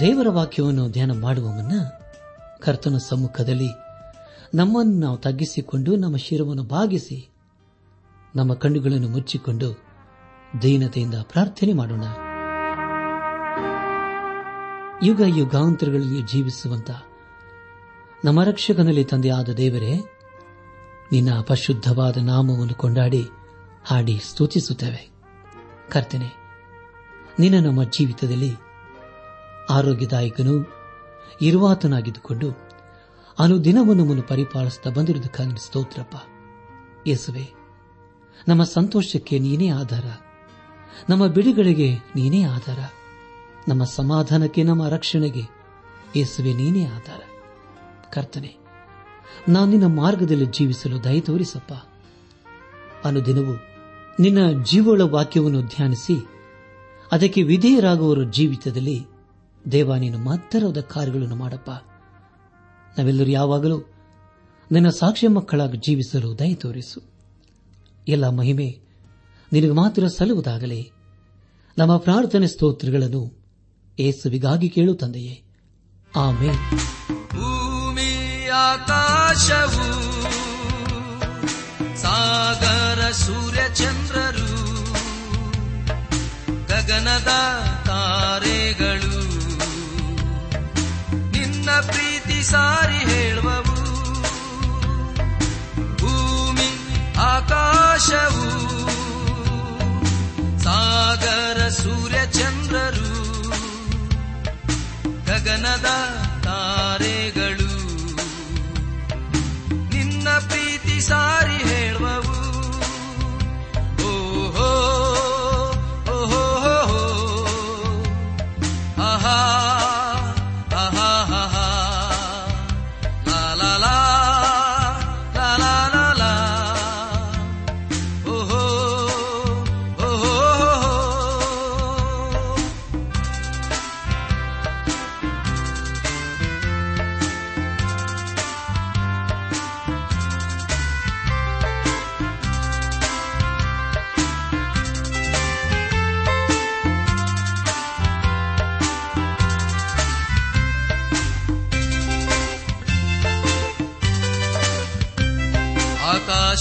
ದೇವರ ವಾಕ್ಯವನ್ನು ಧ್ಯಾನ ಮಾಡುವ ಮುನ್ನ ಕರ್ತನ ಸಮ್ಮುಖದಲ್ಲಿ ನಮ್ಮನ್ನು ನಾವು ತಗ್ಗಿಸಿಕೊಂಡು ನಮ್ಮ ಶಿರವನ್ನು ಭಾಗಿಸಿ ನಮ್ಮ ಕಣ್ಣುಗಳನ್ನು ಮುಚ್ಚಿಕೊಂಡು ದೀನತೆಯಿಂದ ಪ್ರಾರ್ಥನೆ ಮಾಡೋಣ. ಯುಗ ಯುಗಾಂತರಗಳಲ್ಲಿ ಜೀವಿಸುವಂತ ನಮ್ಮ ರಕ್ಷಕನಲ್ಲಿ ತಂದೆಯಾದ ದೇವರೇ, ನಿನ್ನ ಅಪಶುದ್ಧವಾದ ನಾಮವನ್ನು ಕೊಂಡಾಡಿ, ಹಾಡಿ ಸ್ತುತಿಸುತ್ತೇವೆ. ಕರ್ತನೆ, ನಿನ್ನ ನಮ್ಮ ಜೀವಿತದಲ್ಲಿ ಆರೋಗ್ಯದಾಯಕನೂ ಇರುವಾತನಾಗಿದ್ದುಕೊಂಡು ಅನುದಿನವೂ ನಮ್ಮನ್ನು ಪರಿಪಾಲಿಸುತ್ತಾ ಬಂದಿರುವುದಕ್ಕಾಗಿ ಸ್ತೋತ್ರಪ್ಪ. ಯೇಸುವೆ, ನಮ್ಮ ಸಂತೋಷಕ್ಕೆ ನೀನೇ ಆಧಾರ. ನಮ್ಮ ಬಿಡುಗಡೆಗೆ ನೀನೇ ಆಧಾರ. ನಮ್ಮ ಸಮಾಧಾನಕ್ಕೆ, ನಮ್ಮ ರಕ್ಷಣೆಗೆ ಯೇಸುವೆ, ನೀನೇ ಆಧಾರ. ಕರ್ತನೆ, ನಾನು ನಿನ್ನ ಮಾರ್ಗದಲ್ಲಿ ಜೀವಿಸಲು ದಯ ತೋರಿಸಪ್ಪ. ಅನುದಿನವೂ ನಿನ್ನ ಜೀವಳ ವಾಕ್ಯವನ್ನು ಧ್ಯಾನಿಸಿ, ಅದಕ್ಕೆ ವಿಧೇಯರಾಗುವವರ ಜೀವಿತದಲ್ಲಿ ದೇವ, ನೀನು ಮಹತ್ತರವಾದ ಕಾರ್ಯಗಳನ್ನು ಮಾಡಪ್ಪ. ನಾವೆಲ್ಲರೂ ಯಾವಾಗಲೂ ನಿನ್ನ ಸಾಕ್ಷ್ಯ ಮಕ್ಕಳಾಗಿ ಜೀವಿಸಲು ದಯ ತೋರಿಸು. ಎಲ್ಲ ಮಹಿಮೆ ನಿನಗೆ ಮಾತ್ರ ಸಲ್ಲುವುದಾಗಲಿ. ನಮ್ಮ ಪ್ರಾರ್ಥನೆ ಸ್ತೋತ್ರಗಳನ್ನು ಏಸುವಿಗಾಗಿ ಕೇಳು ತಂದೆಯೇ. ಆಮೇಲೆ ಭೂಮಿ, ಆಕಾಶವು, ಸಾಗರ, ಸೂರ್ಯ, ಚಂದ್ರರು, ಗಗನದ ಸಾರಿ ಹೇಳುವವು. ಭೂಮಿ ಆಕಾಶವು ಸಾಗರ ಸೂರ್ಯ ಚಂದ್ರರು ಗಗನದ ತಾರೆಗಳು. ನಿನ್ನ ಪ್ರೀತಿ ಸಾರಿ ಹೇಳುವವು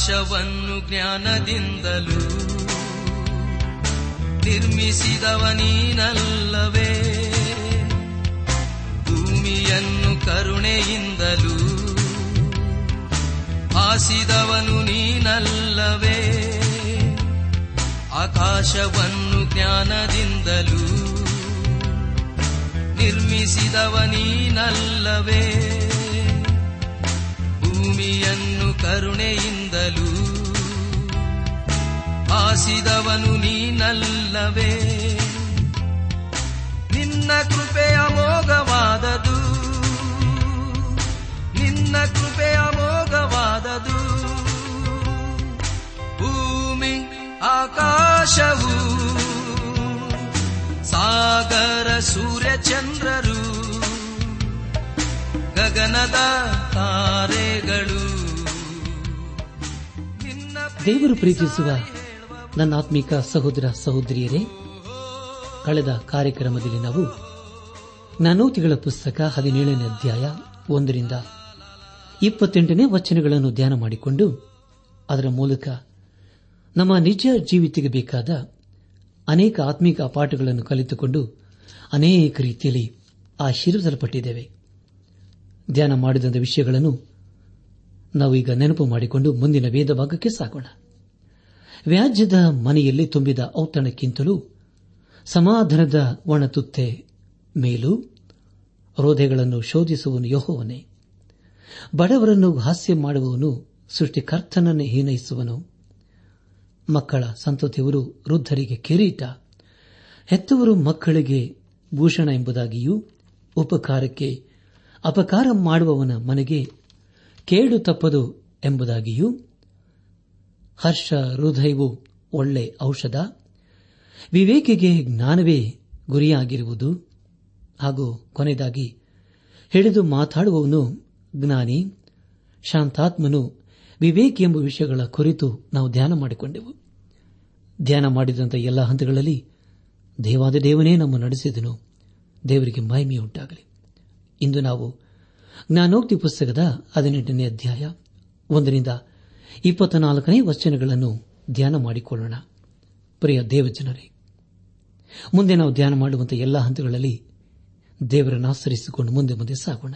ಆಕಾಶವನ್ನು ಜ್ಞಾನದಿಂದಲೂ ನಿರ್ಮಿಸಿದವ ನೀನಲ್ಲವೇ. ಭೂಮಿಯನ್ನು ಕರುಣೆಯಿಂದಲೂ ಆಸಿದವನು ನೀನಲ್ಲವೇ. ಆಕಾಶವನ್ನು ಜ್ಞಾನದಿಂದಲೂ ನಿರ್ಮಿಸಿದವನೀನಲ್ಲವೇ ಭೂಮಿಯನ್ನು ಕರುಣೆಯಿಂದಲೂ ಆಸಿದವನು ನೀನಲ್ಲವೇ. ನಿನ್ನ ಕೃಪೆ ಅಮೋಘವಾದದು ನಿನ್ನ ಕೃಪೆ ಅಮೋಘವಾದದು ಭೂಮಿ, ಆಕಾಶವು, ಸಾಗರ, ಸೂರ್ಯ, ಚಂದ್ರರು, ಗಗನದ ತಾರೆಗಳು. ದೇವರು ಪ್ರೀತಿಸುವ ನನ್ನ ಆತ್ಮಿಕ ಸಹೋದರ ಸಹೋದರಿಯರೇ, ಕಳೆದ ಕಾರ್ಯಕ್ರಮದಲ್ಲಿ ನಾವು ನಾನೋತಿಗಳ ಪುಸ್ತಕ ಹದಿನೇಳನೇ ಅಧ್ಯಾಯ ಒಂದರಿಂದ ಇಪ್ಪತ್ತೆಂಟನೇ ವಚನಗಳನ್ನು ಧ್ಯಾನ ಮಾಡಿಕೊಂಡು ಅದರ ಮೂಲಕ ನಮ್ಮ ನಿಜ ಜೀವಿತಕ್ಕೆ ಬೇಕಾದ ಅನೇಕ ಆತ್ಮಿಕ ಪಾಠಗಳನ್ನು ಕಲಿತುಕೊಂಡು ಅನೇಕ ರೀತಿಯಲ್ಲಿ ಆಶೀರ್ವಿಸಲ್ಪಟ್ಟಿದ್ದೇವೆ ಧ್ಯಾನ ಮಾಡಿದಂಥ ವಿಷಯಗಳನ್ನು ನಾವು ಈಗ ನೆನಪು ಮಾಡಿಕೊಂಡು ಮುಂದಿನ ವೇದ ಭಾಗಕ್ಕೆ ಸಾಗೋಣ. ವ್ಯಾಜ್ಯದ ಮನೆಯಲ್ಲಿ ತುಂಬಿದ ಔತಣಕ್ಕಿಂತಲೂ ಸಮಾಧಾನದ ಒಣತುತ್ತೆ ಮೇಲೂ ರೋಧೆಗಳನ್ನು ಶೋಧಿಸುವನು ಯಹೋವನೇ. ಬಡವರನ್ನು ಹಾಸ್ಯ ಮಾಡುವವನು ಸೃಷ್ಟಿಕರ್ತನನ್ನೇ ಹೀನೈಸುವನು. ಮಕ್ಕಳ ಸಂತತಿಯವರು ವೃದ್ಧರಿಗೆ ಕಿರೀಟ, ಹೆತ್ತವರು ಮಕ್ಕಳಿಗೆ ಭೂಷಣ ಎಂಬುದಾಗಿಯೂ ಉಪಕಾರಕ್ಕೆ ಅಪಕಾರ ಮಾಡುವವನ ಮನೆಗೆ ಕೇಡು ತಪ್ಪದು ಎಂಬುದಾಗಿಯೂ ಹರ್ಷ ಹೃದಯವು ಒಳ್ಳೆ ಔಷಧ. ವಿವೇಕಿಗೆ ಜ್ಞಾನವೇ ಗುರಿಯಾಗಿರುವುದು. ಹಾಗೂ ಕೊನೆಯದಾಗಿ ಹಿಡಿದು ಮಾತಾಡುವವನು ಜ್ಞಾನಿ, ಶಾಂತಾತ್ಮನು ವಿವೇಕಿ ಎಂಬ ವಿಷಯಗಳ ಕುರಿತು ನಾವು ಧ್ಯಾನ ಮಾಡಿಕೊಂಡೆವು. ಧ್ಯಾನ ಮಾಡಿದಂಥ ಎಲ್ಲ ಹಂತಗಳಲ್ಲಿ ದೇವಾದ ದೇವನೇ ನಮ್ಮ ನಡೆಸಿದನು. ದೇವರಿಗೆ ಮಹಿಮೆಯುಂಟಾಗಲಿ. ಇಂದು ನಾವು ಜ್ಞಾನೋಕ್ತಿ ಪುಸ್ತಕದ ಹದಿನೆಂಟನೇ ಅಧ್ಯಾಯ, ಒಂದರಿಂದ ಇಪ್ಪತ್ತ ನಾಲ್ಕನೇ ವಚನಗಳನ್ನು ಧ್ಯಾನ ಮಾಡಿಕೊಳ್ಳೋಣ. ಪ್ರಿಯ ದೇವಜನರೇ, ಮುಂದೆ ನಾವು ಧ್ಯಾನ ಮಾಡುವಂತಹ ಎಲ್ಲ ಹಂತಗಳಲ್ಲಿ ದೇವರನ್ನು ಆಚರಿಸಿಕೊಂಡು ಮುಂದೆ ಮುಂದೆ ಸಾಗೋಣ.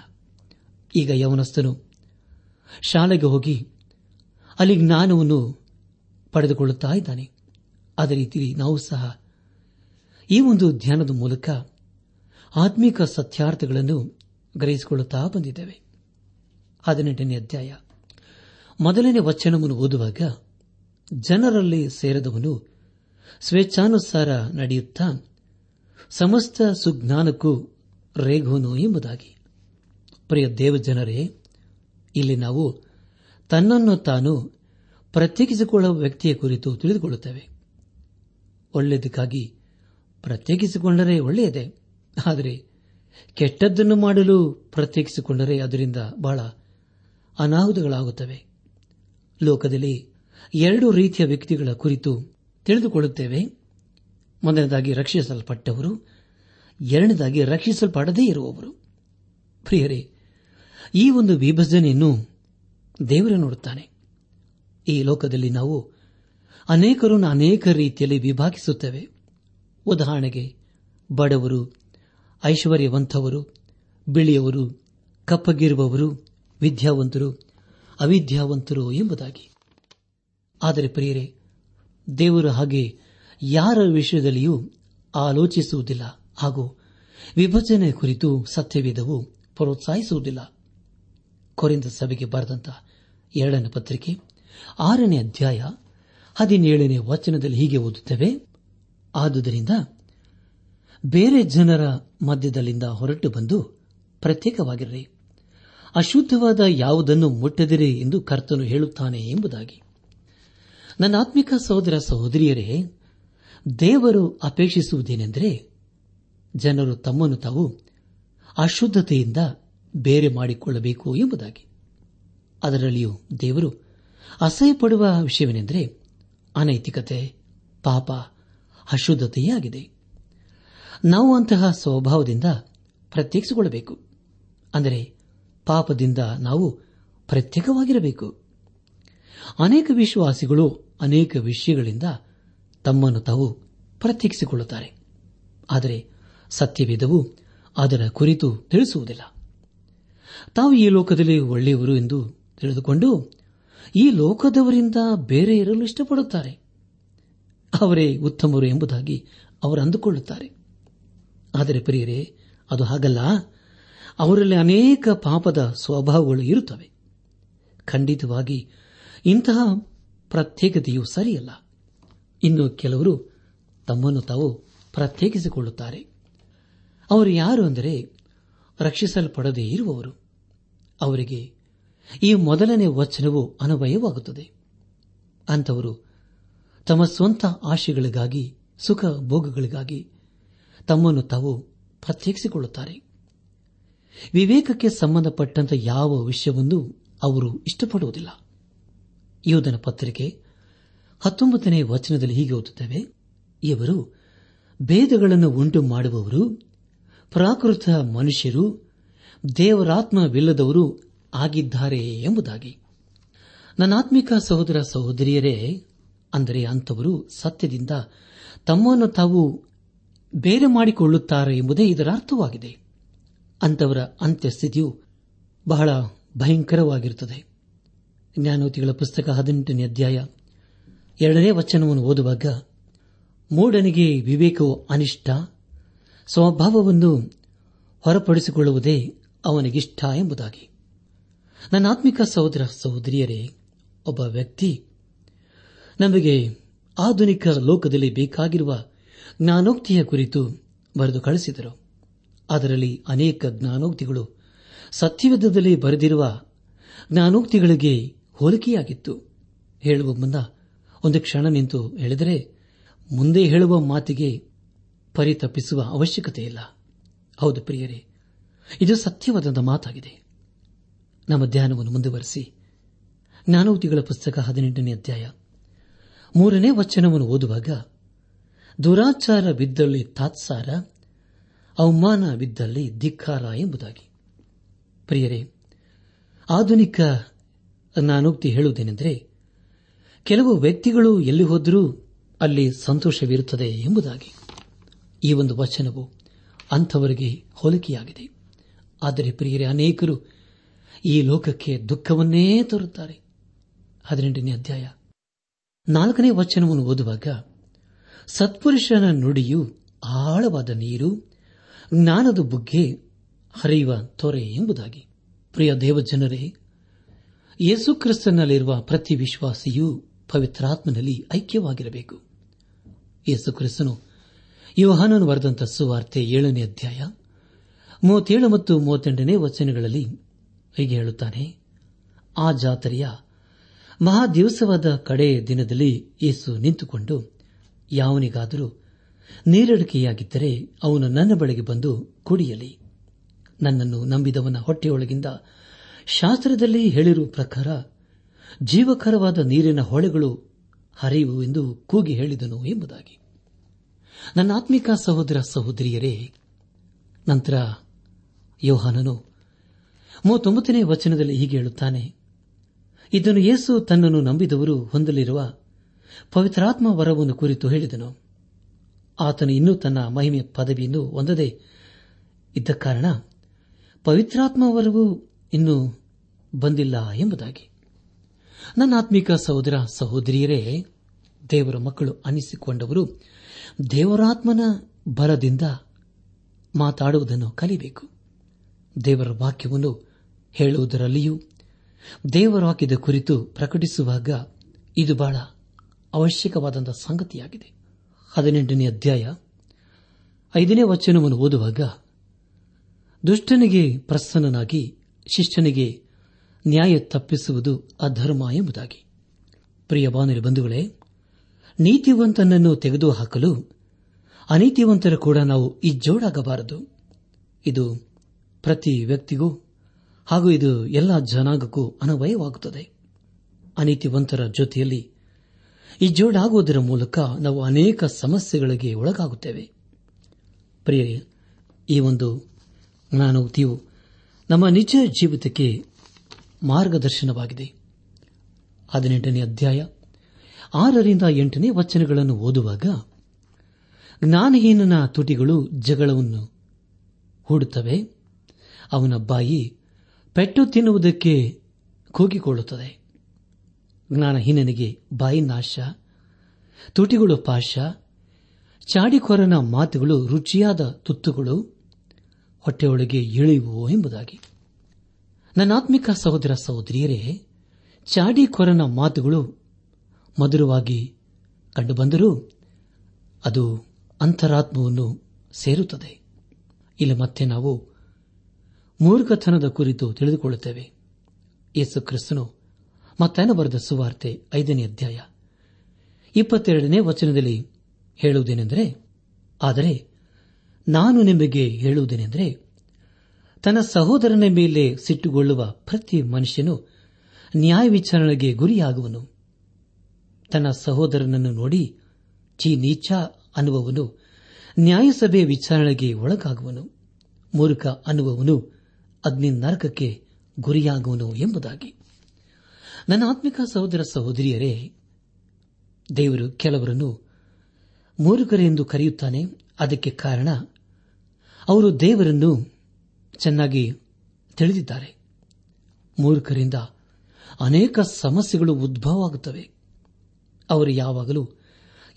ಈಗ ಯವನಸ್ಥನು ಶಾಲೆಗೆ ಹೋಗಿ ಅಲ್ಲಿ ಜ್ಞಾನವನ್ನು ಪಡೆದುಕೊಳ್ಳುತ್ತಾ ಇದ್ದಾನೆ. ಅದೇ ರೀತಿಯಲ್ಲಿ ನಾವು ಸಹ ಈ ಒಂದು ಧ್ಯಾನದ ಮೂಲಕ ಆತ್ಮಿಕ ಸತ್ಯಾರ್ಥಗಳನ್ನು ಗ್ರಹಿಸಿಕೊಳ್ಳುತ್ತಾ ಬಂದಿದ್ದೇವೆ. ಹದಿನೆಂಟನೇ ಅಧ್ಯಾಯ. ಮೊದಲನೇ ವಚನವನ್ನು ಓದುವಾಗ ಜನರಲ್ಲಿ ಸೇರಿದವನು ಸ್ವೇಚ್ಛಾನುಸಾರ ನಡೆಯುತ್ತಾ ಸಮಸ್ತ ಸುಜ್ಞಾನಕ್ಕೂ ರೇಗುವನು ಎಂಬುದಾಗಿ. ಪ್ರಿಯ ದೇವಜನರೇ, ಇಲ್ಲಿ ನಾವು ತನ್ನನ್ನು ತಾನು ಪ್ರತ್ಯೇಕಿಸಿಕೊಳ್ಳುವ ವ್ಯಕ್ತಿಯ ಕುರಿತು ತಿಳಿದುಕೊಳ್ಳುತ್ತೇವೆ. ಒಳ್ಳೆಯದಕ್ಕಾಗಿ ಪ್ರತ್ಯೇಕಿಸಿಕೊಂಡರೆ ಒಳ್ಳೆಯದೇ, ಆದರೆ ಕೆಟ್ಟದ್ದನ್ನು ಮಾಡಲು ಪ್ರತ್ಯೇಕಿಸಿಕೊಂಡರೆ ಅದರಿಂದ ಬಹಳ ಅನಾಹುತಗಳಾಗುತ್ತವೆ. ಲೋಕದಲ್ಲಿ ಎರಡು ರೀತಿಯ ವ್ಯಕ್ತಿಗಳ ಕುರಿತು ತಿಳಿದುಕೊಳ್ಳುತ್ತೇವೆ. ಮೊದಲನೇದಾಗಿ ರಕ್ಷಿಸಲ್ಪಟ್ಟವರು, ಎರಡನೇದಾಗಿ ರಕ್ಷಿಸಲ್ಪಡದೇ ಇರುವವರು. ಪ್ರಿಯರೇ, ಈ ಒಂದು ವಿಭಜನೆಯನ್ನು ದೇವರು ನೋಡುತ್ತಾನೆ. ಈ ಲೋಕದಲ್ಲಿ ನಾವು ಅನೇಕರನ್ನು ಅನೇಕ ರೀತಿಯಲ್ಲಿ ವಿಭಾಗಿಸುತ್ತೇವೆ. ಉದಾಹರಣೆಗೆ, ಬಡವರು ಐಶ್ವರ್ಯವಂತವರು ಬಿಳಿಯವರು, ಕಪ್ಪಗಿರುವವರು, ವಿದ್ಯಾವಂತರು, ಅವಿದ್ಯಾವಂತರು ಎಂಬುದಾಗಿ. ಆದರೆ ಪ್ರಿಯರೇ, ದೇವರು ಹಾಗೆ ಯಾರ ವಿಷಯದಲ್ಲಿಯೂ ಆಲೋಚಿಸುವುದಿಲ್ಲ ಹಾಗೂ ವಿಭಜನೆ ಕುರಿತು ಸತ್ಯವೇದವು ಪ್ರೋತ್ಸಾಹಿಸುವುದಿಲ್ಲ. ಕೊರಿಂದ ಸಭೆಗೆ ಬರೆದಂತಹ ಎರಡನೇ ಪತ್ರಿಕೆ, ಆರನೇ ಅಧ್ಯಾಯ, ಹದಿನೇಳನೇ ವಚನದಲ್ಲಿ ಹೀಗೆ ಓದುತ್ತವೆ, ಆದುದರಿಂದ ಬೇರೆ ಜನರ ಮಧ್ಯದಲ್ಲಿಂದ ಹೊರಟು ಬಂದು ಪ್ರತ್ಯೇಕವಾಗಿರ್ರಿ. ಅಶುದ್ಧವಾದ ಯಾವುದನ್ನು ಮುಟ್ಟದಿರಿ ಎಂದು ಕರ್ತನು ಹೇಳುತ್ತಾನೆ ಎಂಬುದಾಗಿ. ನನ್ನ ಆತ್ಮಿಕ ಸಹೋದರ ಸಹೋದರಿಯರೇ, ದೇವರು ಅಪೇಕ್ಷಿಸುವುದೇನೆಂದರೆ ಜನರು ತಮ್ಮನ್ನು ತಾವು ಅಶುದ್ಧತೆಯಿಂದ ಬೇರೆ ಮಾಡಿಕೊಳ್ಳಬೇಕು ಎಂಬುದಾಗಿ. ಅದರಲ್ಲಿಯೂ ದೇವರು ಅಸಹ್ಯಪಡುವ ವಿಷಯವೇನೆಂದರೆ ಅನೈತಿಕತೆ, ಪಾಪ ಅಶುದ್ಧತೆಯೇ ಆಗಿದೆ ನಾವು ಅಂತಹ ಸ್ವಭಾವದಿಂದ ಪ್ರತ್ಯೇಕಿಸಿಕೊಳ್ಳಬೇಕು. ಅಂದರೆ ಪಾಪದಿಂದ ನಾವು ಪ್ರತ್ಯೇಕವಾಗಿರಬೇಕು. ಅನೇಕ ವಿಶ್ವಾಸಿಗಳು ಅನೇಕ ವಿಷಯಗಳಿಂದ ತಮ್ಮನ್ನು ತಾವು ಪ್ರತ್ಯೇಕಿಸಿಕೊಳ್ಳುತ್ತಾರೆ. ಆದರೆ ಸತ್ಯವೇದವು ಅದರ ಕುರಿತು ತಿಳಿಸುವುದಿಲ್ಲ. ತಾವು ಈ ಲೋಕದಲ್ಲಿ ಒಳ್ಳೆಯವರು ಎಂದು ತಿಳಿದುಕೊಂಡು ಈ ಲೋಕದವರಿಂದ ಬೇರೆ ಇರಲು ಇಷ್ಟಪಡುತ್ತಾರೆ. ಅವರೇ ಉತ್ತಮರು ಎಂಬುದಾಗಿ ಅವರು ಅಂದುಕೊಳ್ಳುತ್ತಾರೆ. ಆದರೆ ಪ್ರಿಯರೇ, ಅದು ಹಾಗಲ್ಲ. ಅವರಲ್ಲಿ ಅನೇಕ ಪಾಪದ ಸ್ವಭಾವಗಳು ಇರುತ್ತವೆ. ಖಂಡಿತವಾಗಿ, ಇಂತಹ ಪ್ರತ್ಯೇಕತೆಯು ಸರಿಯಲ್ಲ. ಇನ್ನು ಕೆಲವರು ತಮ್ಮನ್ನು ತಾವು ಪ್ರತ್ಯೇಕಿಸಿಕೊಳ್ಳುತ್ತಾರೆ. ಅವರು ಯಾರು ಅಂದರೆ ರಕ್ಷಿಸಲ್ಪಡದೇ ಇರುವವರು. ಅವರಿಗೆ ಈ ಮೊದಲನೇ ವಚನವು ಅನವಯವಾಗುತ್ತದೆ. ಅಂತವರು ತಮ್ಮ ಸ್ವಂತ ಆಶೆಗಳಿಗಾಗಿ ಸುಖ ಭೋಗಗಳಿಗಾಗಿ ತಮ್ಮನ್ನು ತಾವು ಪ್ರತ್ಯೇಕಿಸಿಕೊಳ್ಳುತ್ತಾರೆ. ವಿವೇಕಕ್ಕೆ ಸಂಬಂಧಪಟ್ಟಂತ ಯಾವ ವಿಷಯವನ್ನು ಅವರು ಇಷ್ಟಪಡುವುದಿಲ್ಲ. ಯೋಧನ ಪತ್ರಿಕೆ ಹತ್ತೊಂಬತ್ತನೇ ವಚನದಲ್ಲಿ ಹೀಗೆ ಓದುತ್ತೇವೆ, ಇವರು ಭೇದಗಳನ್ನು ಉಂಟು ಮಾಡುವವರು, ಪ್ರಾಕೃತ ಮನುಷ್ಯರು, ದೇವರಾತ್ಮವಿಲ್ಲದವರು ಆಗಿದ್ದಾರೆ ಎಂಬುದಾಗಿ. ನನ್ನಾತ್ಮಿಕ ಸಹೋದರ ಸಹೋದರಿಯರೇ, ಅಂದರೆ ಅಂಥವರು ಸತ್ಯದಿಂದ ತಮ್ಮನ್ನು ತಾವು ಬೇರೆ ಮಾಡಿಕೊಳ್ಳುತ್ತಾರೆ ಎಂಬುದೇ ಇದರ ಅರ್ಥವಾಗಿದೆ. ಅಂತವರ ಅಂತ್ಯಸ್ಥಿತಿಯು ಬಹಳ ಭಯಂಕರವಾಗಿರುತ್ತದೆ. ಜ್ಞಾನೋತಿಗಳ ಪುಸ್ತಕ ಹದಿನೆಂಟನೇ ಅಧ್ಯಾಯ ಎರಡನೇ ವಚನವನ್ನು ಓದುವಾಗ, ಮೂಢನಿಗೆ ವಿವೇಕವು ಅನಿಷ್ಟ, ಸ್ವಭಾವವನ್ನು ಹೊರಪಡಿಸಿಕೊಳ್ಳುವುದೇ ಅವನಿಗಿಷ್ಟ ಎಂಬುದಾಗಿ. ನನ್ನ ಆತ್ಮಿಕ ಸಹೋದರ ಸಹೋದರಿಯರೇ, ಒಬ್ಬ ವ್ಯಕ್ತಿ ನಮಗೆ ಆಧುನಿಕ ಲೋಕದಲ್ಲಿ ಬೇಕಾಗಿರುವ ಜ್ಞಾನೋಕ್ತಿಯ ಕುರಿತು ಬರೆದು ಕಳಿಸಿದರು. ಅದರಲ್ಲಿ ಅನೇಕ ಜ್ಞಾನೋಕ್ತಿಗಳು ಸತ್ಯವೇದದಲ್ಲಿ ಬರೆದಿರುವ ಜ್ಞಾನೋಕ್ತಿಗಳಿಗೆ ಹೋಲಿಕೆಯಾಗಿತ್ತು. ಹೇಳುವ ಮುನ್ನ ಒಂದು ಕ್ಷಣ ನಿಂತು ಹೇಳಿದರೆ ಮುಂದೆ ಹೇಳುವ ಮಾತಿಗೆ ಪರಿತಪ್ಪಿಸುವ ಅವಶ್ಯಕತೆ ಇಲ್ಲ ಹೌದು ಪ್ರಿಯರೇ, ಇದು ಸತ್ಯವಾದ ಮಾತಾಗಿದೆ. ನಮ್ಮ ಧ್ಯಾನವನ್ನು ಮುಂದುವರೆಸಿ. ಜ್ಞಾನೋಕ್ತಿಗಳ ಪುಸ್ತಕ ಹದಿನೆಂಟನೇ ಅಧ್ಯಾಯ ಮೂರನೇ ವಚನವನ್ನು ಓದುವಾಗ ದುರಾಚಾರ ಬಿದ್ದಲ್ಲಿ ತಾತ್ಸಾರ, ಅವಮಾನ ಬಿದ್ದಲ್ಲಿ ಧಿಕ್ಕಾರ ಎಂಬುದಾಗಿ. ಪ್ರಿಯರೇ, ಆಧುನಿಕ ನಾನೋಕ್ತಿ ಹೇಳುವುದೇನೆಂದರೆ, ಕೆಲವು ವ್ಯಕ್ತಿಗಳು ಎಲ್ಲಿ ಹೋದರೂ ಅಲ್ಲಿ ಸಂತೋಷವಿರುತ್ತದೆ ಎಂಬುದಾಗಿ. ಈ ಒಂದು ವಚನವು ಅಂಥವರಿಗೆ ಹೋಲಿಕೆಯಾಗಿದೆ. ಆದರೆ ಪ್ರಿಯರೇ, ಅನೇಕರು ಈ ಲೋಕಕ್ಕೆ ದುಃಖವನ್ನೇ ತರುತ್ತಾರೆ. ಹದಿನೆಂಟನೇ ಅಧ್ಯಾಯ. ನಾಲ್ಕನೇ ವಚನವನ್ನು ಓದುವಾಗ ಸತ್ಪುರುಷನ ನುಡಿಯು ಆಳವಾದ ನೀರು, ಜ್ಞಾನದ ಬುಗ್ಗೆ ಹರಿಯುವ ತೊರೆ ಎಂಬುದಾಗಿ. ಪ್ರಿಯ ದೇವಜನರೇ, ಯೇಸುಕ್ರಿಸ್ತನಲ್ಲಿರುವ ಪ್ರತಿ ವಿಶ್ವಾಸಿಯೂ ಪವಿತ್ರಾತ್ಮನಲ್ಲಿ ಐಕ್ಯವಾಗಿರಬೇಕು. ಯೇಸುಕ್ರಿಸ್ತನು ಯೋಹಾನನು ಬರೆದಂತ ಸುವಾರ್ತೆ ಏಳನೇ ಅಧ್ಯಾಯ, ಮೂವತ್ತೇಳು ಮತ್ತು ಮೂವತ್ತೆಂಟನೇ ವಚನಗಳಲ್ಲಿ ಹೀಗೆ ಹೇಳುತ್ತಾನೆ, ಆ ಜಾತ್ರೆಯ ಮಹಾದಿವಸವಾದ ಕಡೆ ದಿನದಲ್ಲಿ ಯೇಸು ನಿಂತುಕೊಂಡು ಯಾವನಿಗಾದರೂ ನೀರಡಿಕೆಯಾಗಿದ್ದರೆ ಅವನು ನನ್ನ ಬಳಿಗೆ ಬಂದು ಕುಡಿಯಲಿ. ನನ್ನನ್ನು ನಂಬಿದವನ ಹೊಟ್ಟೆಯೊಳಗಿಂದ ಶಾಸ್ತ್ರದಲ್ಲಿ ಹೇಳಿರುವ ಪ್ರಕಾರ ಜೀವಕರವಾದ ನೀರಿನ ಹೊಳೆಗಳು ಹರಿಯುವು ಎಂದು ಕೂಗಿ ಹೇಳಿದನು ಎಂಬುದಾಗಿ. ನನ್ನ ಆತ್ಮಿಕ ಸಹೋದರ ಸಹೋದರಿಯರೇ, ನಂತರ ಯೋಹಾನನು ಮೂವತ್ತೊಂಬತ್ತನೇ ವಚನದಲ್ಲಿ ಹೀಗೆ ಹೇಳುತ್ತಾನೆ, ಇದನ್ನು ಯೇಸು ತನ್ನನ್ನು ನಂಬಿದವರು ಹೊಂದಲಿರುವ ಪವಿತ್ರಾತ್ಮ ವರವನ್ನು ಕುರಿತು ಹೇಳಿದನು. ಆತನು ಇನ್ನೂ ತನ್ನ ಮಹಿಮೆ ಪದವಿಯನ್ನು ಹೊಂದದೆ ಇದ್ದ ಕಾರಣ ಪವಿತ್ರಾತ್ಮ ವರವು ಇನ್ನೂ ಬಂದಿಲ್ಲ ಎಂಬುದಾಗಿ. ನನ್ನ ಆತ್ಮಿಕ ಸಹೋದರ ಸಹೋದರಿಯರೇ, ದೇವರ ಮಕ್ಕಳು ಅನಿಸಿಕೊಂಡವರು ದೇವರಾತ್ಮನ ಬಲದಿಂದ ಮಾತಾಡುವುದನ್ನು ಕಲಿಬೇಕು. ದೇವರ ವಾಕ್ಯವನ್ನು ಹೇಳುವುದರಲ್ಲಿಯೂ ದೇವರ ವಾಕ್ಯದ ಕುರಿತು ಪ್ರಕಟಿಸುವಾಗ ಇದು ಬಹಳ ಅವಶ್ಯಕವಾದಂತಹ ಸಂಗತಿಯಾಗಿದೆ. ಹದಿನೆಂಟನೇ ಅಧ್ಯಾಯ, ಐದನೇ ವಚನವನ್ನು ಓದುವಾಗ, ದುಷ್ಟನಿಗೆ ಪ್ರಸನ್ನನಾಗಿ ಶಿಷ್ಟನಿಗೆ ನ್ಯಾಯ ತಪ್ಪಿಸುವುದು ಅಧರ್ಮ ಎಂಬುದಾಗಿ. ಪ್ರಿಯ ಬಾನುಲಿ ಬಂಧುಗಳೇ, ನೀತಿವಂತನನ್ನು ತೆಗೆದುಹಾಕಲು ಅನೀತಿವಂತರ ಕೂಡ ನಾವು ಇಜ್ಜೋಡಾಗಬಾರದು. ಇದು ಪ್ರತಿ ವ್ಯಕ್ತಿಗೂ ಹಾಗೂ ಇದು ಎಲ್ಲ ಜನಾಂಗಕ್ಕೂ ಅನವಯವಾಗುತ್ತದೆ. ಅನೀತಿವಂತರ ಜೊತೆಯಲ್ಲಿ ಇಜ್ಜೋಡಾಗುವುದರ ಮೂಲಕ ನಾವು ಅನೇಕ ಸಮಸ್ಯೆಗಳಿಗೆ ಒಳಗಾಗುತ್ತೇವೆ. ಪ್ರಿಯರೇ, ಈ ಒಂದು ಜ್ಞಾನೋಕ್ತಿಯು ನಮ್ಮ ನಿಜ ಜೀವಿತಕ್ಕೆ ಮಾರ್ಗದರ್ಶನವಾಗಿದೆ. ಹದಿನೆಂಟನೇ ಅಧ್ಯಾಯ, ಆರರಿಂದ ಎಂಟನೇ ವಚನಗಳನ್ನು ಓದುವಾಗ ಜ್ಞಾನಹೀನನ ತುಟಿಗಳು ಜಗಳವನ್ನು ಹೂಡುತ್ತವೆ, ಅವನ ಬಾಯಿ ಪೆಟ್ಟು ತಿನ್ನುವುದಕ್ಕೆ ಕೂಗಿಕೊಳ್ಳುತ್ತದೆ. ಜ್ಞಾನಹೀನನಿಗೆ ಬಾಯಿ ನಾಶ, ತುಟಿಗಳು ಪಾಶ ಚಾಡಿಕೊರನ ಮಾತುಗಳು ರುಚಿಯಾದ ತುತ್ತುಗಳು, ಹೊಟ್ಟೆಯೊಳಗೆ ಇಳಿಯುವು ಎಂಬುದಾಗಿ. ನನ್ನಾತ್ಮಿಕ ಸಹೋದರ ಸಹೋದರಿಯರೇ ಚಾಡಿಕೊರನ ಮಾತುಗಳು ಮಧುರವಾಗಿ ಕಂಡುಬಂದರೂ ಅದು ಅಂತರಾತ್ಮವನ್ನು ಸೇರುತ್ತದೆ. ಇಲ್ಲಿ ಮತ್ತೆ ನಾವು ಮೂರ್ಖತನದ ಕುರಿತು ತಿಳಿದುಕೊಳ್ಳುತ್ತೇವೆ. ಯೇಸು ಕ್ರಿಸ್ತನು ಮತ್ತೇನ ಬರೆದ ಸುವಾರ್ತೆ ಐದನೇ ಅಧ್ಯಾಯ. ಇಪ್ಪತ್ತೆರಡನೇ ವಚನದಲ್ಲಿ ಹೇಳುವುದೇನೆಂದರೆ, ಆದರೆ ನಾನು ನಿಮಗೆ ಹೇಳುವುದೇನೆಂದರೆ, ತನ್ನ ಸಹೋದರನ ಮೇಲೆ ಸಿಟ್ಟುಗೊಳ್ಳುವ ಪ್ರತಿ ಮನುಷ್ಯನು ನ್ಯಾಯ ವಿಚಾರಣೆಗೆ ಗುರಿಯಾಗುವನು. ತನ್ನ ಸಹೋದರನನ್ನು ನೋಡಿ ಚಿ ನೀಚ ಅನ್ನುವವನು ನ್ಯಾಯಸಭೆ ವಿಚಾರಣೆಗೆ ಒಳಗಾಗುವನು. ಮೂರ್ಖ ಅನ್ನುವವನು ಅಗ್ನಿ ನರಕಕ್ಕೆ ಗುರಿಯಾಗುವನು ಎಂಬುದಾಗಿ. ನನ್ನ ಆತ್ಮಿಕ ಸಹೋದರ ಸಹೋದರಿಯರೇ, ದೇವರು ಕೆಲವರನ್ನು ಮೂರ್ಖರೆಂದು ಕರೆಯುತ್ತಾನೆ. ಅದಕ್ಕೆ ಕಾರಣ, ಅವರು ದೇವರನ್ನು ಚೆನ್ನಾಗಿ ತಿಳಿದಿದ್ದಾರೆ. ಮೂರುಖರಿಂದ ಅನೇಕ ಸಮಸ್ಯೆಗಳು ಉದ್ಭವವಾಗುತ್ತವೆ. ಅವರು ಯಾವಾಗಲೂ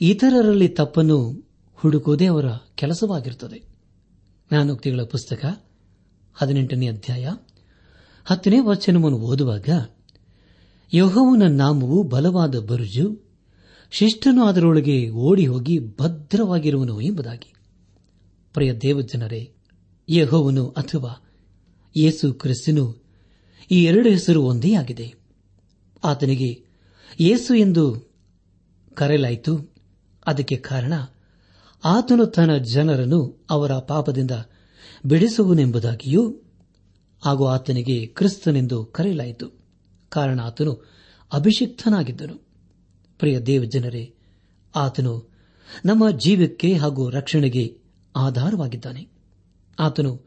ಇತರರಲ್ಲಿ ತಪ್ಪನ್ನು ಹುಡುಕುವುದೇ ಅವರ ಕೆಲಸವಾಗಿರುತ್ತದೆ. ಜ್ಞಾನೋಕ್ತಿಗಳ ಪುಸ್ತಕ ಹದಿನೆಂಟನೇ ಅಧ್ಯಾಯ ಹತ್ತನೇ ವಚನವನ್ನು ಓದುವಾಗ ಯಹೋವನ ನಾಮವು ಬಲವಾದ ಬರುಜು, ಶಿಷ್ಟನು ಅದರೊಳಗೆ ಓಡಿ ಹೋಗಿ ಭದ್ರವಾಗಿರುವನು ಎಂಬುದಾಗಿ. ಪ್ರಿಯ ದೇವಜನರೇ, ಯಹೋವನು ಅಥವಾ ಯೇಸು ಕ್ರಿಸ್ತನು ಈ ಎರಡು ಹೆಸರು ಒಂದೇ ಆಗಿದೆ. ಆತನಿಗೆ ಯೇಸು ಎಂದು ಕರೆಯಲಾಯಿತು. ಅದಕ್ಕೆ ಕಾರಣ ಆತನು ತನ್ನ ಜನರನ್ನು ಅವರ ಪಾಪದಿಂದ ಬಿಡಿಸುವನೆಂಬುದಾಗಿಯೂ ಹಾಗೂ ಆತನಿಗೆ ಕ್ರಿಸ್ತನೆಂದು ಕರೆಯಲಾಯಿತು. ಕಾರಣ ಆತನು ಅಭಿಷಿಕ್ತನಾಗಿದ್ದನು. ಪ್ರಿಯ ದೇವಜನರೇ, ಆತನು ನಮ್ಮ ಜೀವಕ್ಕೆ ಹಾಗೂ ರಕ್ಷಣೆಗೆ ಆಧಾರವಾಗಿದ್ದಾನೆ. ಆತನು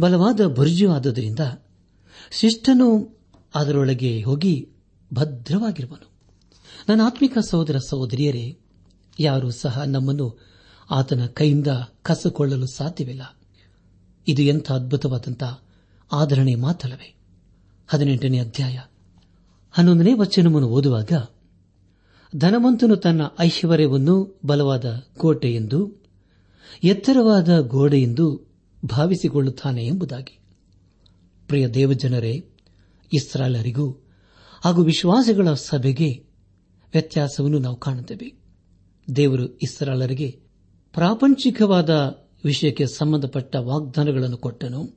ಬಲವಾದ ಭರ್ಜವಾದದರಿಂದ ಶಿಷ್ಟನು ಅದರೊಳಗೆ ಹೋಗಿ ಭದ್ರವಾಗಿರುವನು. ನನ್ನ ಆತ್ಮಿಕ ಸಹೋದರ ಸಹೋದರಿಯರೇ, ಯಾರೂ ಸಹ ನಮ್ಮನ್ನು ಆತನ ಕೈಯಿಂದ ಕಸಕೊಳ್ಳಲು ಸಾಧ್ಯವಿಲ್ಲ. ಇದು ಎಂಥ ಅದ್ಭುತವಾದಂಥ ಆಧರಣೆ ಮಾತಲ್ಲವೇ ಹದಿನೆಂಟನೇ ಅಧ್ಯಾಯ. ಹನ್ನೊಂದನೇ ವಚನವನ್ನು ಓದುವಾಗ, ಧನವಂತನು ತನ್ನ ಐಶ್ವರ್ಯವನ್ನು ಬಲವಾದ ಕೋಟೆ ಎಂದು, ಎತ್ತರವಾದ ಗೋಡೆ ಎಂದು ಭಾವಿಸಿಕೊಳ್ಳುತ್ತಾನೆ ಎಂಬುದಾಗಿ. ಪ್ರಿಯ ದೇವಜನರೇ ಇಸ್ರಾಲರಿಗೂ ಹಾಗೂ ವಿಶ್ವಾಸಗಳ ಸಭೆಗೆ ವ್ಯತ್ಯಾಸವನ್ನು ನಾವು ಕಾಣುತ್ತೇವೆ. ದೇವರು ಇಸ್ರಾಲರಿಗೆ ಪ್ರಾಪಂಚಿಕವಾದ ವಿಷಯಕ್ಕೆ ಸಂಬಂಧಪಟ್ಟ ವಾಗ್ದಾನಗಳನ್ನು ಕೊಟ್ಟನು.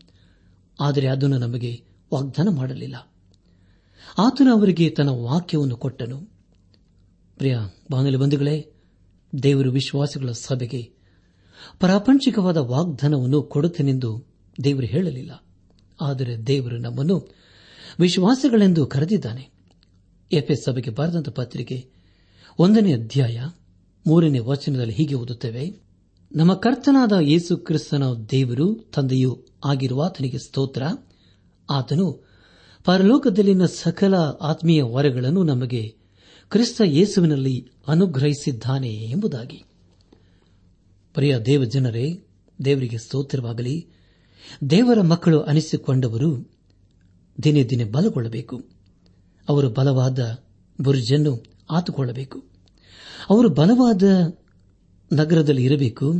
ಆದರೆ ಅದನ್ನು ನಮಗೆ ವಾಗ್ದಾನ ಮಾಡಲಿಲ್ಲ. ಆತನು ಅವರಿಗೆ ತನ್ನ ವಾಕ್ಯವನ್ನು ಕೊಟ್ಟನು. ಪ್ರಿಯ ಬಾನಲಿ ಬಂಧುಗಳೇ, ದೇವರು ವಿಶ್ವಾಸಿಗಳ ಸಭೆಗೆ ಪ್ರಾಪಂಚಿಕವಾದ ವಾಗ್ದಾನವನ್ನು ಕೊಡುತ್ತೇನೆಂದು ದೇವರು ಹೇಳಲಿಲ್ಲ. ಆದರೆ ದೇವರು ನಮ್ಮನ್ನು ವಿಶ್ವಾಸಗಳೆಂದು ಕರೆದಿದ್ದಾನೆ. ಎಫ್ಎಸ್ ಸಭೆಗೆ ಬರೆದಂತ ಪತ್ರಿಕೆ ಒಂದನೇ ಅಧ್ಯಾಯ ಮೂರನೇ ವಚನದಲ್ಲಿ ಹೀಗೆ ಓದುತ್ತೇವೆ. ನಮ್ಮ ಕರ್ತನಾದ ಯೇಸು ಕ್ರಿಸ್ತನ ದೇವರು ತಂದೆಯೂ ಆಗಿರುವ ಆತನಿಗೆ ಸ್ತೋತ್ರ. ಆತನು ಪರಲೋಕದಲ್ಲಿನ ಸಕಲ ಆತ್ಮೀಯ ವರಗಳನ್ನು ನಮಗೆ ಕ್ರಿಸ್ತ ಯೇಸುವಿನಲ್ಲಿ ಅನುಗ್ರಹಿಸಿದ್ದಾನೆ ಎಂಬುದಾಗಿ. ಪ್ರಿಯ ದೇವ ಜನರೇ ದೇವರಿಗೆ ಸ್ತೋತ್ರವಾಗಲಿ. ದೇವರ ಮಕ್ಕಳು ಅನಿಸಿಕೊಂಡವರು ದಿನೇ ದಿನೇ ಬಲಗೊಳ್ಳಬೇಕು. ಅವರು ಬಲವಾದ ಬುರ್ಜನ್ನು ಆತುಕೊಳ್ಳಬೇಕು. ಅವರು ಬಲವಾದ ನಗರದಲ್ಲಿ ಇರಬೇಕು.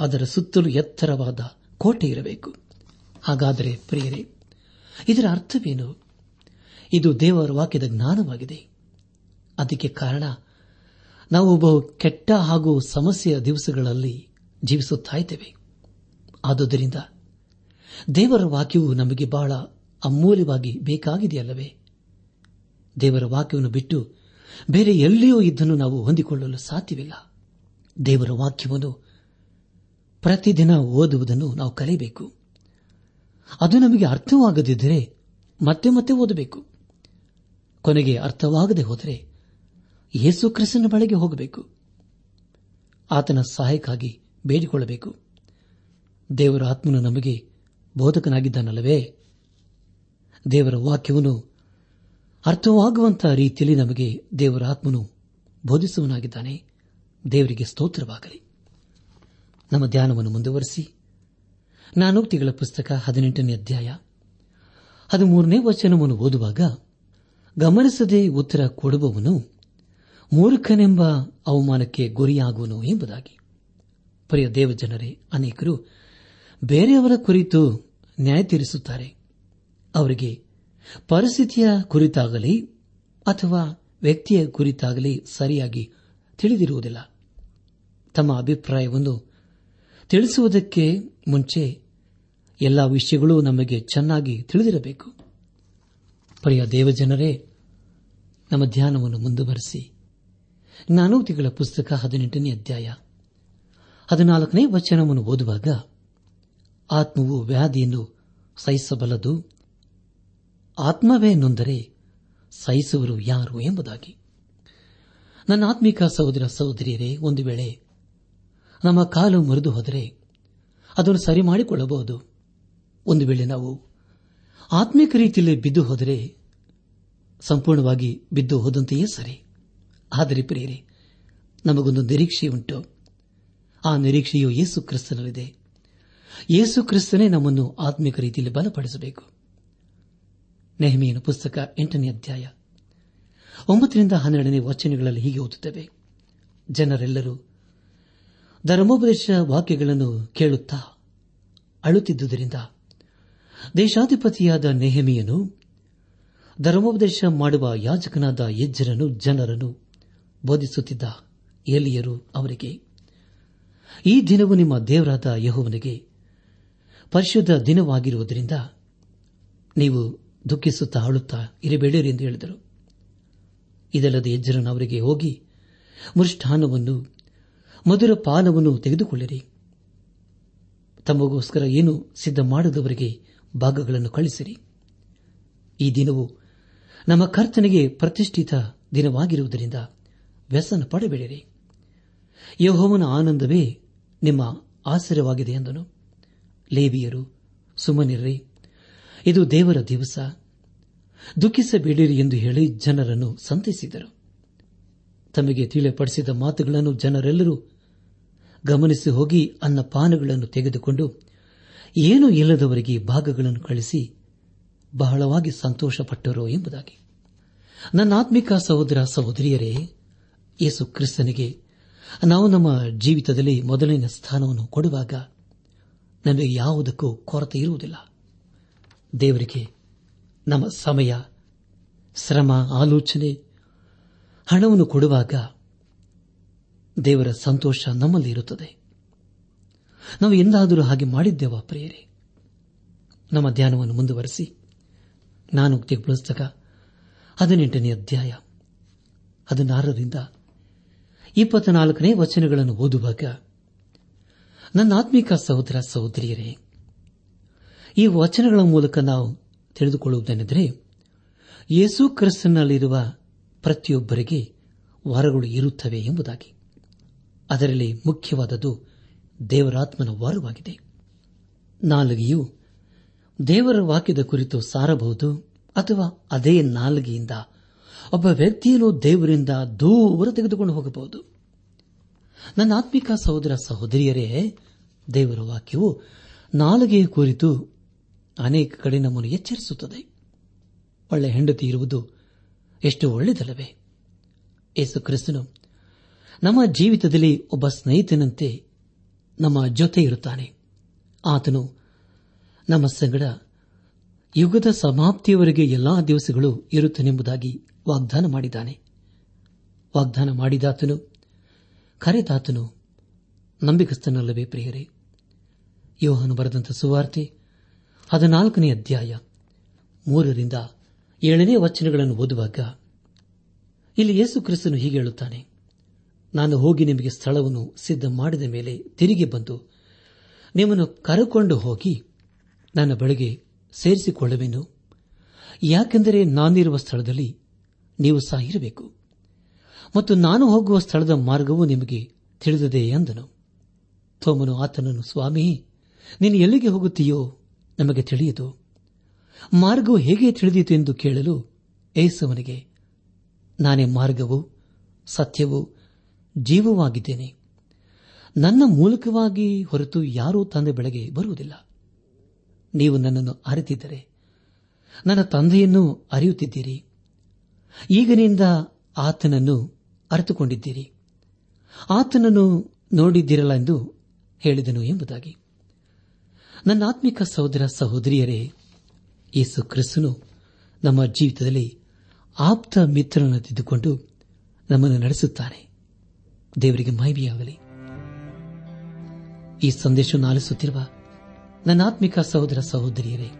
ಅದರ ಸುತ್ತಲೂ ಎತ್ತರವಾದ ಕೋಟೆ ಇರಬೇಕು. ಹಾಗಾದರೆ ಪ್ರಿಯರೇ, ಇದರ ಅರ್ಥವೇನು? ಇದು ದೇವರ ವಾಕ್ಯದ ಜ್ಞಾನವಾಗಿದೆ. ಅದಕ್ಕೆ ಕಾರಣ, ನಾವು ಬಹು ಕೆಟ್ಟ ಹಾಗೂ ಸಮಸ್ಯೆಯ ದಿವಸಗಳಲ್ಲಿ ಜೀವಿಸುತ್ತಿದ್ದೇವೆ ಆದುದರಿಂದ ದೇವರ ವಾಕ್ಯವು ನಮಗೆ ಬಹಳ ಅಮೂಲ್ಯವಾಗಿ ಬೇಕಾಗಿದೆಯಲ್ಲವೇ? ದೇವರ ವಾಕ್ಯವನ್ನು ಬಿಟ್ಟು ಬೇರೆ ಎಲ್ಲಿಯೂ ಇದನ್ನು ನಾವು ಹೊಂದಿಕೊಳ್ಳಲು ಸಾಧ್ಯವಿಲ್ಲ. ದೇವರ ವಾಕ್ಯವನ್ನು ಪ್ರತಿದಿನ ಓದುವುದನ್ನು ನಾವು ಕಲಿಯಬೇಕು ಅದು ನಮಗೆ ಅರ್ಥವಾಗದಿದ್ದರೆ ಮತ್ತೆ ಮತ್ತೆ ಓದಬೇಕು. ಕೊನೆಗೆ ಅರ್ಥವಾಗದೆ ಹೋದರೆ ಯೇಸು ಕ್ರಿಸ್ತನ ಬಳಿಗೆ ಹೋಗಬೇಕು. ಆತನ ಸಹಾಯಕ್ಕಾಗಿ ಬೇಡಿಕೊಳ್ಳಬೇಕು. ದೇವರ ಆತ್ಮನು ನಮಗೆ ಬೋಧಕನಾಗಿದ್ದಾನಲ್ಲವೇ? ದೇವರ ವಾಕ್ಯವನ್ನು ಅರ್ಥವಾಗುವಂತಹ ರೀತಿಯಲ್ಲಿ ನಮಗೆ ದೇವರ ಆತ್ಮನು ಬೋಧಿಸುವನಾಗಿದ್ದಾನೆ ದೇವರಿಗೆ ಸ್ತೋತ್ರವಾಗಲಿ. ನಮ್ಮ ಧ್ಯಾನವನ್ನು ಮುಂದುವರೆಸಿ. ನಾನೋಕ್ತಿಗಳ ಪುಸ್ತಕ ಹದಿನೆಂಟನೇ ಅಧ್ಯಾಯ ಹದಿಮೂರನೇ ವಚನವನ್ನು ಓದುವಾಗ ಗಮನಿಸದೆ ಉತ್ತರ ಕೊಡುವವನು ಮೂರ್ಖನೆಂಬ ಅವಮಾನಕ್ಕೆ ಗುರಿಯಾಗುವನು ಎಂಬುದಾಗಿ. ಪ್ರಿಯ ದೇವಜನರೇ, ಅನೇಕರು ಬೇರೆಯವರ ಕುರಿತು ನ್ಯಾಯ ತೀರಿಸುತ್ತಾರೆ. ಅವರಿಗೆ ಪರಿಸ್ಥಿತಿಯ ಕುರಿತಾಗಲಿ ಅಥವಾ ವ್ಯಕ್ತಿಯ ಕುರಿತಾಗಲಿ ಸರಿಯಾಗಿ ತಿಳಿದಿರುವುದಿಲ್ಲ. ತಮ್ಮ ಅಭಿಪ್ರಾಯವನ್ನು ತಿಳಿಸುವುದಕ್ಕೆ ಮುಂಚೆ ಎಲ್ಲ ವಿಷಯಗಳು ನಮಗೆ ಚೆನ್ನಾಗಿ ತಿಳಿದಿರಬೇಕು. ಪ್ರಿಯ ದೇವಜನರೇ ನಮ್ಮ ಧ್ಯಾನವನ್ನು ಮುಂದುವರೆಸಿ. ಜ್ಞಾನೋತಿಗಳ ಪುಸ್ತಕ ಹದಿನೆಂಟನೇ ಅಧ್ಯಾಯ. ಹದಿನಾಲ್ಕನೇ ವಚನವನ್ನು ಓದುವಾಗ ಆತ್ಮವು ವ್ಯಾಧಿಯನ್ನು ಸಹಿಸಬಲ್ಲದು. ಆತ್ಮವೇ ನೊಂದರೆ ಸಹಿಸುವರು ಯಾರು ಎಂಬುದಾಗಿ. ನನ್ನ ಆತ್ಮಿಕ ಸಹೋದರ ಸಹೋದರಿಯರೇ, ಒಂದು ವೇಳೆ ನಮ್ಮ ಕಾಲು ಮುರಿದು ಹೋದರೆ ಅದನ್ನು ಸರಿ ಮಾಡಿಕೊಳ್ಳಬಹುದು ಒಂದು ವೇಳೆ ನಾವು ಆತ್ಮಿಕ ರೀತಿಯಲ್ಲಿ ಬಿದ್ದು ಹೋದರೆ ಸಂಪೂರ್ಣವಾಗಿ ಬಿದ್ದು ಹೋದಂತೆಯೇ ಸರಿ. ಆದರೆ ಪ್ರಿಯರೇ, ನಮಗೊಂದು ನಿರೀಕ್ಷೆ ಉಂಟು. ಆ ನಿರೀಕ್ಷೆಯು ಯೇಸು ಕ್ರಿಸ್ತನಲ್ಲಿದೆ. ಯೇಸು ಕ್ರಿಸ್ತನೇ ನಮ್ಮನ್ನು ಆತ್ಮಿಕ ರೀತಿಯಲ್ಲಿ ಬಲಪಡಿಸಬೇಕು. ನೆಹಮಿಯನ ಪುಸ್ತಕ ಎಂಟನೇ ಅಧ್ಯಾಯ ಒಂಬತ್ತರಿಂದ ಹನ್ನೆರಡನೇ ವಚನಗಳಲ್ಲಿ ಹೀಗೆ ಓದುತ್ತವೆ. ಜನರೆಲ್ಲರೂ ಧರ್ಮೋಪದೇಶ ವಾಕ್ಯಗಳನ್ನು ಕೇಳುತ್ತಾ ಅಳುತ್ತಿದ್ದುದರಿಂದ ದೇಶಾಧಿಪತಿಯಾದ ನೆಹಮಿಯನು ಧರ್ಮೋಪದೇಶ ಮಾಡುವ ಯಾಜಕನಾದ ಯಜ್ಜರನು ಜನರನ್ನು ಬೋಧಿಸುತ್ತಿದ್ದ ಎಲಿಯರು ಅವರಿಗೆ, ಈ ದಿನವು ನಿಮ್ಮ ದೇವರಾದ ಯಹೋವನಿಗೆ ಪರಿಶುದ್ಧ ದಿನವಾಗಿರುವುದರಿಂದ ನೀವು ದುಃಖಿಸುತ್ತಾ ಅಳುತ್ತಾ ಇರಬೇಡಿರಿ ಎಂದು ಹೇಳಿದರು. ಇದಲ್ಲದೆ ಯಜ್ಜರನ್ನು ಅವರಿಗೆ ಹೋಗಿ ಮೃಷ್ಠಾನವನ್ನು ಮಧುರ ಪಾನವನ್ನು ತೆಗೆದುಕೊಳ್ಳಿರಿ. ತಮಗೋಸ್ಕರ ಏನು ಸಿದ್ಧ ಮಾಡದವರಿಗೆ ಭಾಗಗಳನ್ನು ಕಳಿಸಿರಿ ಈ ದಿನವು ನಮ್ಮ ಕರ್ತನಿಗೆ ಪ್ರತಿಷ್ಠಿತ ದಿನವಾಗಿರುವುದರಿಂದ ವ್ಯಸನ ಪಡಬೇಡಿರಿ. ಯಹೋವನ ಆನಂದವೇ ನಿಮ್ಮ ಆಶ್ಚರ್ಯವಾಗಿದೆ ಎಂದನು. ಲೇವಿಯರು, ಸುಮ್ಮನಿರ್ರಿ. ಇದು ದೇವರ ದಿವಸ. ದುಃಖಿಸಬೇಡಿರಿ ಎಂದು ಹೇಳಿ ಜನರನ್ನು ಸಂತೈಸಿದರು. ತಮಗೆ ತಿಳಿಪಡಿಸಿದ ಮಾತುಗಳನ್ನು ಜನರೆಲ್ಲರೂ ಗಮನಿಸಿ ಹೋಗಿ ಅನ್ನಪಾನಗಳನ್ನು ತೆಗೆದುಕೊಂಡು, ಏನೂ ಇಲ್ಲದವರಿಗೆ ಭಾಗಗಳನ್ನು ಕಳಿಸಿ ಬಹಳವಾಗಿ ಸಂತೋಷಪಟ್ಟರು ಎಂಬುದಾಗಿ. ನನ್ನ ಆತ್ಮಿಕ ಸಹೋದರ ಸಹೋದರಿಯರೇ, ಯೇಸು ಕ್ರಿಸ್ತನಿಗೆ ನಾವು ನಮ್ಮ ಜೀವಿತದಲ್ಲಿ ಮೊದಲನೇ ಸ್ಥಾನವನ್ನು ಕೊಡುವಾಗ ನಮಗೆ ಯಾವುದಕ್ಕೂ ಕೊರತೆ ಇರುವುದಿಲ್ಲ. ದೇವರಿಗೆ ನಮ್ಮ ಸಮಯ, ಶ್ರಮ, ಆಲೋಚನೆ, ಹಣವನ್ನು ಕೊಡುವಾಗ ದೇವರ ಸಂತೋಷ ನಮ್ಮಲ್ಲಿ ಇರುತ್ತದೆ. ನಾವು ಎಂದಾದರೂ ಹಾಗೆ ಮಾಡಿದ್ದೇವ ಪ್ರಿಯರೇ? ನಮ್ಮ ಧ್ಯಾನವನ್ನು ಮುಂದುವರೆಸಿ. ಜ್ಞಾನೋಕ್ತಿ ಪುಸ್ತಕ. ಹದಿನೆಂಟನೇ ಅಧ್ಯಾಯ. ಹದಿನಾರರಿಂದ ಇಪ್ಪತ್ನಾಲ್ಕನೇ ವಚನಗಳನ್ನು ಓದುವಾಗ, ನನ್ನ ಆತ್ಮಿಕ ಸಹೋದರ ಸಹೋದರಿಯರೇ, ಈ ವಚನಗಳ ಮೂಲಕ ನಾವು ತಿಳಿದುಕೊಳ್ಳುವುದೇನೆಂದರೆ, ಯೇಸು ಕ್ರಿಸ್ತನಲ್ಲಿರುವ ಪ್ರತಿಯೊಬ್ಬರಿಗೆ ವರಗಳು ಇರುತ್ತವೆ ಎಂಬುದಾಗಿ. ಅದರಲ್ಲಿ ಮುಖ್ಯವಾದದ್ದು ದೇವರಾತ್ಮನ ವಾರವಾಗಿದೆ. ನಾಲಿಗೆಯು ದೇವರ ವಾಕ್ಯದ ಕುರಿತು ಸಾರಬಹುದು ಅಥವಾ ಅದೇ ನಾಲಿಗೆಯಿಂದ. ಒಬ್ಬ ವ್ಯಕ್ತಿಯನ್ನು ದೇವರಿಂದ ದೂರ ತೆಗೆದುಕೊಂಡು ಹೋಗಬಹುದು. ನನ್ನ ಆತ್ಮಿಕ ಸಹೋದರ ಸಹೋದರಿಯರೇ, ದೇವರ ವಾಕ್ಯವು ನಾಲಿಗೆಯ ಕುರಿತು ಅನೇಕ ಕಡೆ ನಮ್ಮನ್ನು ಎಚ್ಚರಿಸುತ್ತದೆ. ಒಳ್ಳೆ ಹೆಂಡತಿ ಇರುವುದು ಎಷ್ಟು ಒಳ್ಳೆಯದಲ್ಲವೇ? ಯೇಸು ಕ್ರಿಸ್ತನು ನಮ್ಮ ಜೀವಿತದಲ್ಲಿ ಒಬ್ಬ ಸ್ನೇಹಿತನಂತೆ ನಮ್ಮ ಜೊತೆ ಇರುತ್ತಾನೆ. ಆತನು ನಮ್ಮ ಸಂಗಡ ಯುಗದ ಸಮಾಪ್ತಿಯವರೆಗೆ ಎಲ್ಲಾ ದಿವಸಗಳು ಇರುತ್ತನೆಂಬುದಾಗಿ ವಾಗ್ದಾನ ಮಾಡಿದ್ದಾನೆ. ವಾಗ್ದಾನ ಮಾಡಿದಾತನು, ಕರೆದಾತನು ನಂಬಿಕಸ್ಥನಲ್ಲವೇ ಪ್ರಿಯರೇ? ಯೋಹನು ಬರೆದಂತ ಸುವಾರ್ತೆ ಹದಿನಾಲ್ಕನೇ ಅಧ್ಯಾಯ ಮೂರರಿಂದ ಏಳನೇ ವಚನಗಳನ್ನು ಓದುವಾಗ ಇಲ್ಲಿ ಯೇಸು ಕ್ರಿಸ್ತನು ಹೀಗೆ ಹೇಳುತ್ತಾನೆ, ನಾನು ಹೋಗಿ ನಿಮಗೆ ಸ್ಥಳವನ್ನು ಸಿದ್ಧ ಮಾಡಿದ ಮೇಲೆ ತಿರುಗಿ ಬಂದು ನಿಮ್ಮನ್ನು ಕರೆಕೊಂಡು ಹೋಗಿ ನನ್ನ ಬಳಿಗೆ ಸೇರಿಸಿಕೊಳ್ಳುವೆನು. ಯಾಕೆಂದರೆ ನಾನಿರುವ ಸ್ಥಳದಲ್ಲಿ ನೀವು ಸಹ ಇರಬೇಕು. ಮತ್ತು ನಾನು ಹೋಗುವ ಸ್ಥಳದ ಮಾರ್ಗವು ನಿಮಗೆ ತಿಳಿದಿದೆ ಎಂದನು ಥೋಮನು ಆತನನ್ನು, ಸ್ವಾಮಿ, ನೀನು ಎಲ್ಲಿಗೆ ಹೋಗುತ್ತೀಯೋ ನಮಗೆ ತಿಳಿಯದು ಮಾರ್ಗವು ಹೇಗೆ ತಿಳಿದಿತು ಎಂದು ಕೇಳಲು ಏಸವನಿಗೆ ನಾನೇ ಮಾರ್ಗವು, ಸತ್ಯವು, ಜೀವವಾಗಿದ್ದೇನೆ. ನನ್ನ ಮೂಲಕವಾಗಿ ಹೊರತು ಯಾರೂ ತಂದೆ ಬೆಳಗ್ಗೆ ಬರುವುದಿಲ್ಲ. ನೀವು ನನ್ನನ್ನು ಅರಿತಿದ್ದರೆ, ನನ್ನ ತಂದೆಯನ್ನು ಅರಿಯುತ್ತಿದ್ದೀರಿ. ಈಗಿನಿಂದ ಆತನನ್ನು ಅರಿತುಕೊಂಡಿದ್ದೀರಿ. ಆತನನ್ನು ನೋಡಿದ್ದಿರಲ್ಲ ಎಂದು ಹೇಳಿದನು ಎಂಬುದಾಗಿ. ನನ್ನ ಆತ್ಮಿಕ ಸಹೋದರ ಸಹೋದರಿಯರೇ, ಯೇಸು ಕ್ರಿಸ್ತನು ನಮ್ಮ ಜೀವಿತದಲ್ಲಿ ಆಪ್ತ ಮಿತ್ರನನ್ನು ತಿದ್ದುಕೊಂಡು ನಮ್ಮನ್ನು ನಡೆಸುತ್ತಾನೆ. ದೇವರಿಗೆ ಮಹಿಮೆಯಾಗಲಿ. ಈ ಸಂದೇಶವನ್ನು ಆಲಿಸುತ್ತಿರುವ ನನ್ನ ಆತ್ಮಿಕ ಸಹೋದರ ಸಹೋದರಿಯರೇ,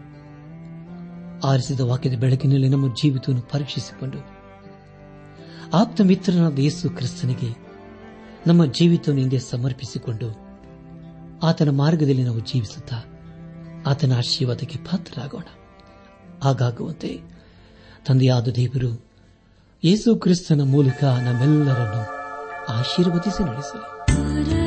ಆರಿಸಿದ ವಾಕ್ಯದ ಬೆಳಕಿನಲ್ಲಿ ನಮ್ಮ ಜೀವಿತವನ್ನು ಪರೀಕ್ಷಿಸಿಕೊಂಡು ಆಪ್ತ ಮಿತ್ರನಾದ ಯೇಸು ಕ್ರಿಸ್ತನಿಗೆ ನಮ್ಮ ಜೀವಿತವನ್ನು ಹಿಂದೆ ಸಮರ್ಪಿಸಿಕೊಂಡು ಆತನ ಮಾರ್ಗದಲ್ಲಿ ನಾವು ಜೀವಿಸುತ್ತಾ ಆತನ ಆಶೀರ್ವಾದಕ್ಕೆ ಪಾತ್ರರಾಗೋಣ. ಹಾಗಾಗುವಂತೆ ತಂದೆಯಾದ ದೇವರು ಯೇಸು ಕ್ರಿಸ್ತನ ಮೂಲಕ ನಮ್ಮೆಲ್ಲರನ್ನು ಆಶೀರ್ವದಿಸಿ ನಡೆಸಲಿ.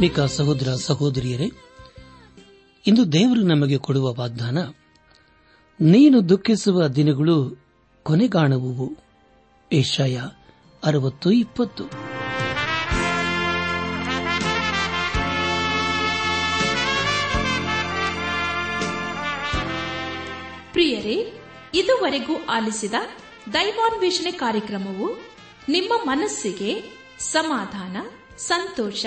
ನನಾತ್ಮಿಕ ಸಹೋದರ ಸಹೋದರಿಯರೇ, ಇಂದು ದೇವರು ನಮಗೆ ಕೊಡುವ ವಾಗ್ದಾನ, ನೀನು ದುಃಖಿಸುವ ದಿನಗಳು ಕೊನೆಗಾಣುವು ಏಷಾಯ ಅರವತ್ತು ಇಪ್ಪತ್ತು. ಪ್ರಿಯರೇ, ಇದುವರೆಗೂ ಆಲಿಸಿದ ದೈವಾನ್ವೇಷಣೆ ಕಾರ್ಯಕ್ರಮವು ನಿಮ್ಮ ಮನಸ್ಸಿಗೆ ಸಮಾಧಾನ, ಸಂತೋಷ